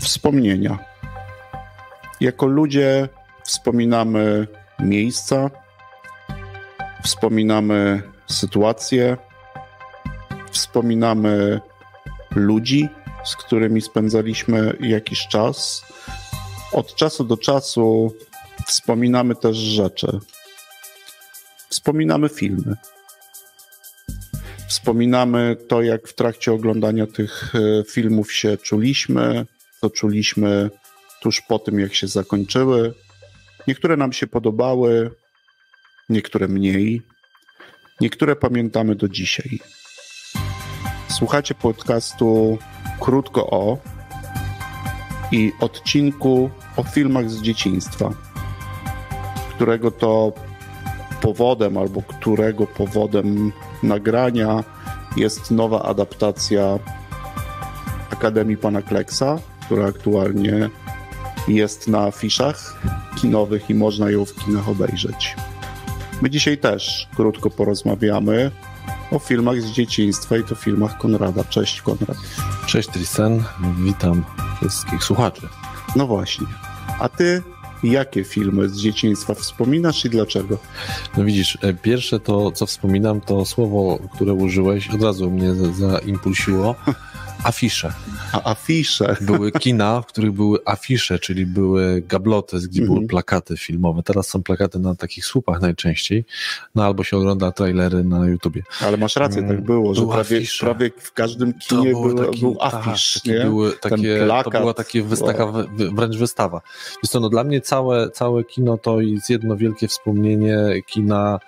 Wspomnienia. Jako ludzie wspominamy miejsca, wspominamy sytuacje, wspominamy ludzi, z którymi spędzaliśmy jakiś czas. Od czasu do czasu wspominamy też rzeczy. Wspominamy filmy. Wspominamy to, jak w trakcie oglądania tych e, filmów się czuliśmy, co czuliśmy tuż po tym, jak się zakończyły. Niektóre nam się podobały, niektóre mniej, niektóre pamiętamy do dzisiaj. Słuchacie podcastu Krótko o i odcinku o filmach z dzieciństwa, którego to powodem albo którego powodem nagrania jest nowa adaptacja Akademii Pana Kleksa, która aktualnie jest na afiszach kinowych i można ją w kinach obejrzeć. My dzisiaj też krótko porozmawiamy o filmach z dzieciństwa i to filmach Konrada. Cześć Konrad. Cześć Tristan, witam wszystkich słuchaczy. No właśnie. A ty jakie filmy z dzieciństwa wspominasz i dlaczego? No widzisz, e, pierwsze to, co wspominam, to słowo, które użyłeś, od razu mnie zaimpulsiło. Afisze. A afisze. Były kina, w których były afisze, czyli były gabloty, gdzie były mhm. plakaty filmowe. Teraz są plakaty na takich słupach najczęściej, no albo się ogląda trailery na YouTubie. Ale masz rację, tak było, że prawie, prawie, w każdym kinie był, taki, był afisz. Tak, nie? Były takie, to była takie wystaka, wow. wręcz wystawa. Więc to no, dla mnie całe, całe kino to jest jedno wielkie wspomnienie kina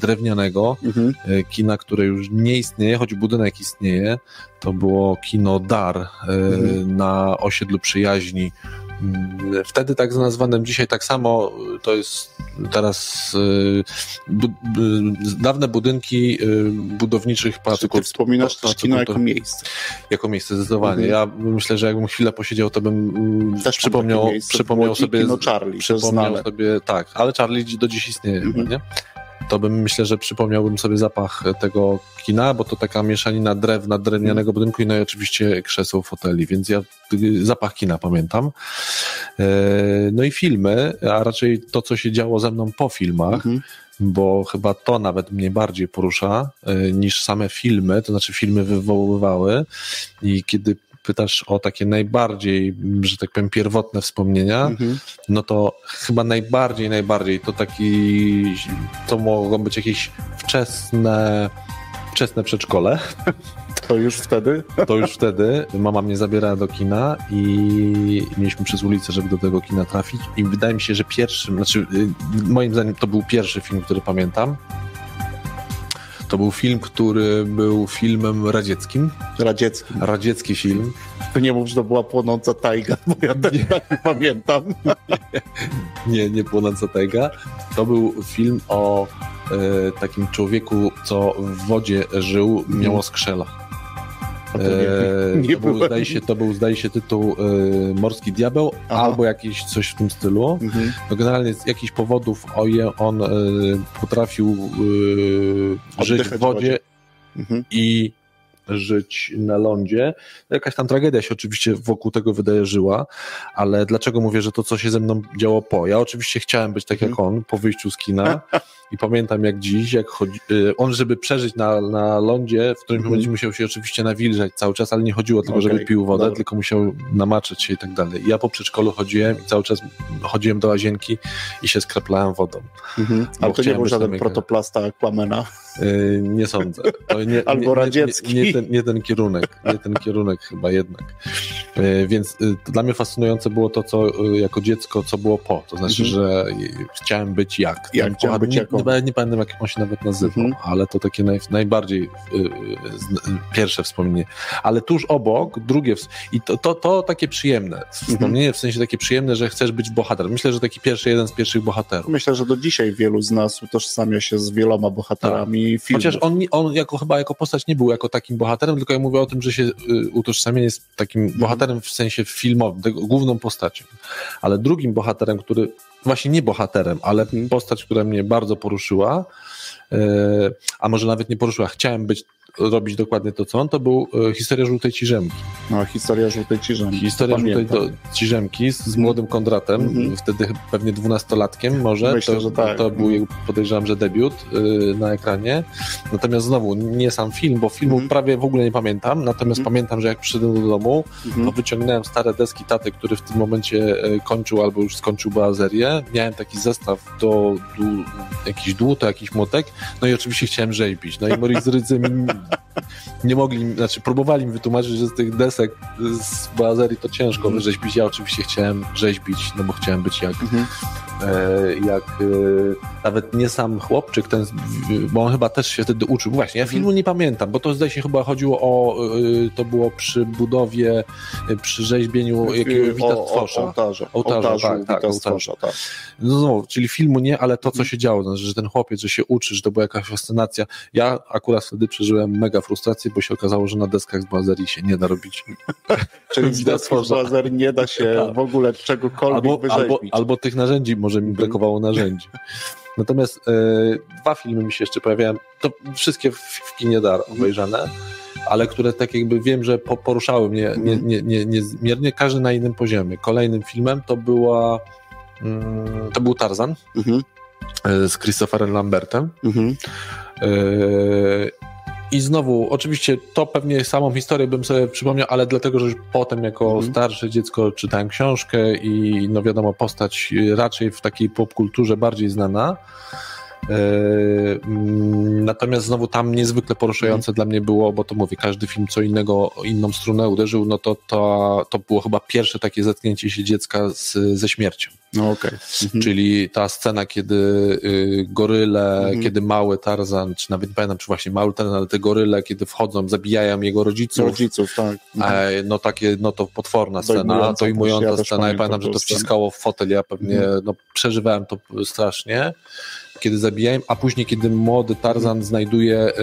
drewnianego, mhm. E, kina, które już nie istnieje, choć budynek istnieje. To było kino Dar e, mhm. na osiedlu przyjaźni. Mm, wtedy tak nazwanym, dzisiaj tak samo, to jest teraz bu, dawne budynki budowniczych pałacu. Ty wspominasz też kino jako miejsce. Jako miejsce, zdecydowanie. Mhm. Ja myślę, że jakbym chwilę posiedział, to bym mm, też przypomniał, przypomniał sobie... Kino Charlie, przypomniał sobie, tak, ale Charlie do dziś istnieje, mhm. nie? To bym myślę, że przypomniałbym sobie zapach tego kina, bo to taka mieszanina drewna, drewnianego budynku i no i oczywiście krzeseł, foteli, więc ja zapach kina pamiętam. E, no i filmy, a raczej to, co się działo ze mną po filmach, mhm bo chyba to nawet mnie bardziej porusza e, niż same filmy, to znaczy filmy wywoływały i kiedy pytasz o takie najbardziej, że tak powiem, pierwotne wspomnienia, mhm. no to chyba najbardziej, najbardziej to taki, to mogą być jakieś wczesne, wczesne przedszkole. To już wtedy? To już wtedy. Mama mnie zabierała do kina i mieliśmy przez ulicę, żeby do tego kina trafić. I wydaje mi się, że pierwszym, znaczy y, moim zdaniem to był pierwszy film, który pamiętam. To był film, który był filmem radzieckim. Radziecki. Radziecki film. To nie mów, że to była Płonąca Tajga, bo ja też nie. tak pamiętam. nie, nie Płonąca Tajga. To był film o e, takim człowieku, co w wodzie żył, miało skrzela. Nie, nie to, był, zdaje się, to był, zdaje się, tytuł y, Morski Diabeł Aha. albo jakiś coś w tym stylu. Mhm. No generalnie z jakichś powodów on y, potrafił y, żyć w wodzie. Mhm. i żyć na lądzie. Jakaś tam tragedia się oczywiście wokół tego wydarzyła, ale dlaczego mówię, że to, co się ze mną działo po? Ja oczywiście chciałem być tak jak mhm. on po wyjściu z kina i pamiętam jak dziś, jak chodzi, y, on żeby przeżyć na, na lądzie, w którym mm. musiał się oczywiście nawilżać cały czas, ale nie chodziło tylko, okay. żeby pił wodę, Dobra. tylko musiał namaczyć się i tak dalej. Ja po przedszkolu chodziłem i cały czas chodziłem do łazienki i się skraplałem wodą. Mhm. Ale to nie był żaden protoplasta Aquamena? Yy, nie sądzę. Nie, Albo radziecki. Nie, nie, ten, nie, ten, kierunek, nie ten kierunek chyba jednak. Yy, więc yy, dla mnie fascynujące było to, co y, jako dziecko, co było po. To znaczy, mhm. że chciałem być jak. Jak chciałem być jak nie, nie pamiętam jak on się nawet nazywał, mhm. ale to takie naj, najbardziej y, y, pierwsze wspomnienie. Ale tuż obok, drugie, i to, to, to takie przyjemne mhm. wspomnienie, mhm. w sensie takie przyjemne, że chcesz być bohaterem. Myślę, że taki pierwszy, jeden z pierwszych bohaterów. Myślę, że do dzisiaj wielu z nas utożsamia się z wieloma bohaterami tak. filmów. Chociaż on, on jako, chyba jako postać nie był jako takim bohaterem, tylko ja mówię o tym, że się y, utożsamia jest takim mhm. Bohaterem w sensie filmowym, tego, główną postacią. Ale drugim bohaterem, który właśnie nie bohaterem, ale mhm. postać, która mnie bardzo poruszyła, e, a może nawet nie poruszyła, chciałem być robić dokładnie to, co on, to był e, historia żółtej ciżemki. No, historia żółtej ciżemki. Historia Pamiętam. żółtej ciżemki z, z młodym Kondratem, mm -hmm. wtedy pewnie dwunastolatkiem może. Myślę, to, że tak. To był, mhm. podejrzewam, że debiut y, na ekranie. Natomiast znowu, nie sam film, bo filmu mm -hmm. prawie w ogóle nie pamiętam, natomiast mm -hmm. pamiętam, że jak przyszedłem do domu, mhm. to wyciągnąłem stare deski taty, który w tym momencie e, kończył albo już skończył bazerię. Miałem taki zestaw do, do jakiś dłuto, jakiś młotek, no i oczywiście chciałem rzeźbić. No i Maurice Rydzy mi nie mogli, znaczy próbowali mi wytłumaczyć, że z tych desek z bazerii to ciężko mm. wyrzeźbić. Ja oczywiście chciałem rzeźbić, no bo chciałem być jak, mm -hmm. E, jak e, nawet nie sam chłopczyk, ten, bo on chyba też się wtedy uczył. Właśnie, ja -hmm. filmu nie pamiętam, bo to zdaje się chyba chodziło o, e, to było przy budowie, przy rzeźbieniu jakiegoś Witatwosza. Ołtarza. Ołtarza, tak, tak, ołtarza. tak. No, no, czyli filmu nie, ale to, co mhm. się działo, znaczy, że ten chłopiec, że się uczy, że to była jakaś fascynacja. Ja akurat wtedy przeżyłem mega frustrację, bo się okazało, że na deskach z Bazerii się nie da robić. Czyli z z nie da się tak. w ogóle czegokolwiek albo, albo, albo, tych narzędzi, może mi brakowało narzędzi. Natomiast e, dwa filmy mi się jeszcze pojawiają, to wszystkie w, w kinie dar obejrzane, ale które tak jakby wiem, że po, poruszały mnie nie, nie, nie, niezmiernie, każdy na innym poziomie. Kolejnym filmem to była mm, to był Tarzan mhm. E, z Christopherem Lambertem. Mhm. I znowu, oczywiście to pewnie samą historię bym sobie przypomniał, ale dlatego, że już potem jako mm. starsze dziecko czytałem książkę i no wiadomo, postać raczej w takiej popkulturze bardziej znana. E, mm, natomiast znowu tam niezwykle poruszające mm. dla mnie było, bo to mówię, każdy film co innego, inną strunę uderzył, no to, to, to było chyba pierwsze takie zetknięcie się dziecka z, ze śmiercią. No, okay. Mhm. Czyli ta scena, kiedy y, goryle, mhm. kiedy mały Tarzan, czy nawet nie pamiętam, czy właśnie mały Tarzan, ale te goryle, kiedy wchodzą, zabijają jego rodziców. Rodziców, tak. Mhm. E, no takie, no to potworna scena, dojmująca ja scena. Ja pamiętam, że to wciskało w fotel, ja pewnie mhm. no, przeżywałem to strasznie kiedy zabijają, a później, kiedy młody Tarzan mhm. znajduje y,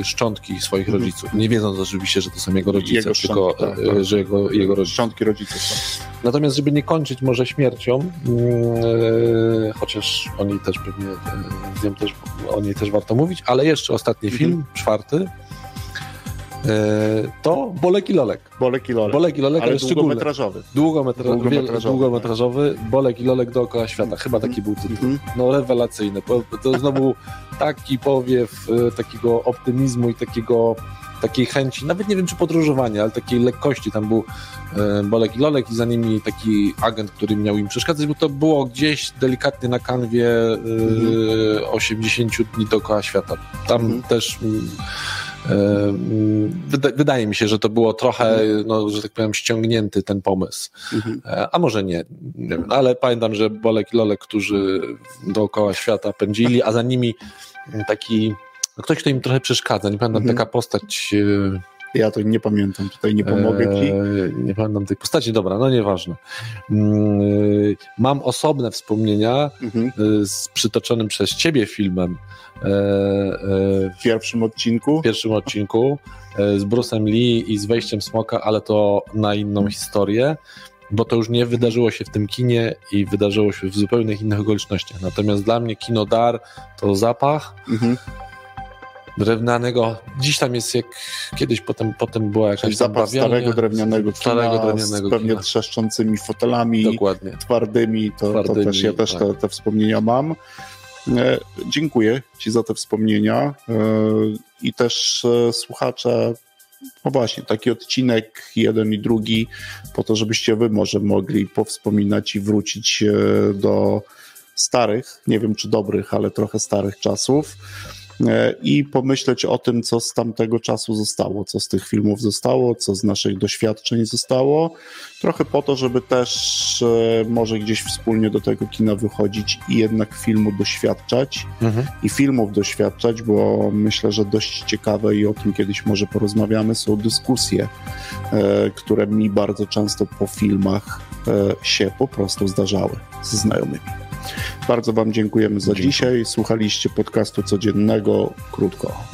y, szczątki swoich mhm. rodziców, nie wiedząc oczywiście, że to są jego rodzice, jego tylko tak, y, tak. że jego, jego rodzice. Szczątki rodziców. Tak. Natomiast, żeby nie kończyć może śmiercią, y, chociaż oni też pewnie, wiem też, o niej też warto mówić, ale jeszcze ostatni mhm. film, czwarty, E, to Bolek i Lolek. Bolek i Lolek. Bolek i Lolek, ale, ale długometrażowy. Długometra długometrażowy. długometrażowy. Bolek i Lolek dookoła świata. Chyba taki był tytuł. Mm -hmm. No rewelacyjny. To znowu taki powiew e, takiego optymizmu i takiego takiej chęci, nawet nie wiem czy podróżowania, ale takiej lekkości. Tam był e, Bolek i Lolek i za nimi taki agent, który miał im przeszkadzać, bo to było gdzieś delikatnie na kanwie mm -hmm. 80 dni dookoła świata. Tam mm -hmm. też Wydaje mi się, że to było trochę, no, że tak powiem, ściągnięty ten pomysł. Mhm. A może nie, nie wiem, ale pamiętam, że Bolek i Lolek, którzy dookoła świata pędzili, a za nimi taki, no ktoś, kto im trochę przeszkadza. Nie pamiętam, mhm. taka postać. E, ja to nie pamiętam, tutaj nie pomogę ci. E, nie pamiętam tej postaci, dobra, no nieważne. Mm, e, mam osobne wspomnienia mhm. z przytoczonym przez ciebie filmem w pierwszym odcinku. W pierwszym odcinku z Bruce'em Lee i z wejściem Smoka, ale to na inną historię, bo to już nie wydarzyło się w tym kinie i wydarzyło się w zupełnie innych okolicznościach. Natomiast dla mnie kino Dar to zapach. Mhm drewnianego. Dziś tam jest jak kiedyś potem, potem była jakaś zapach starego drewnianego kina, starego drewnianego z pewnie kina. trzeszczącymi fotelami Dokładnie. twardymi, to, twardymi, to też ja też tak. te, te wspomnienia mam. E, dziękuję Ci za te wspomnienia e, i też e, słuchacze. No właśnie, taki odcinek, jeden i drugi, po to, żebyście Wy może mogli powspominać i wrócić do starych, nie wiem czy dobrych, ale trochę starych czasów. E, i pomyśleć o tym, co z tamtego czasu zostało, co z tych filmów zostało, co z naszych doświadczeń zostało. Trochę po to, żeby też e, może gdzieś wspólnie do tego kina wychodzić i jednak filmu doświadczać mhm. i filmów doświadczać, bo myślę, że dość ciekawe i o tym kiedyś może porozmawiamy, są dyskusje, e, które mi bardzo często po filmach się po prostu zdarzały ze znajomymi. Bardzo Wam dziękujemy za Dziękuję. dzisiaj. Słuchaliście podcastu codziennego krótko.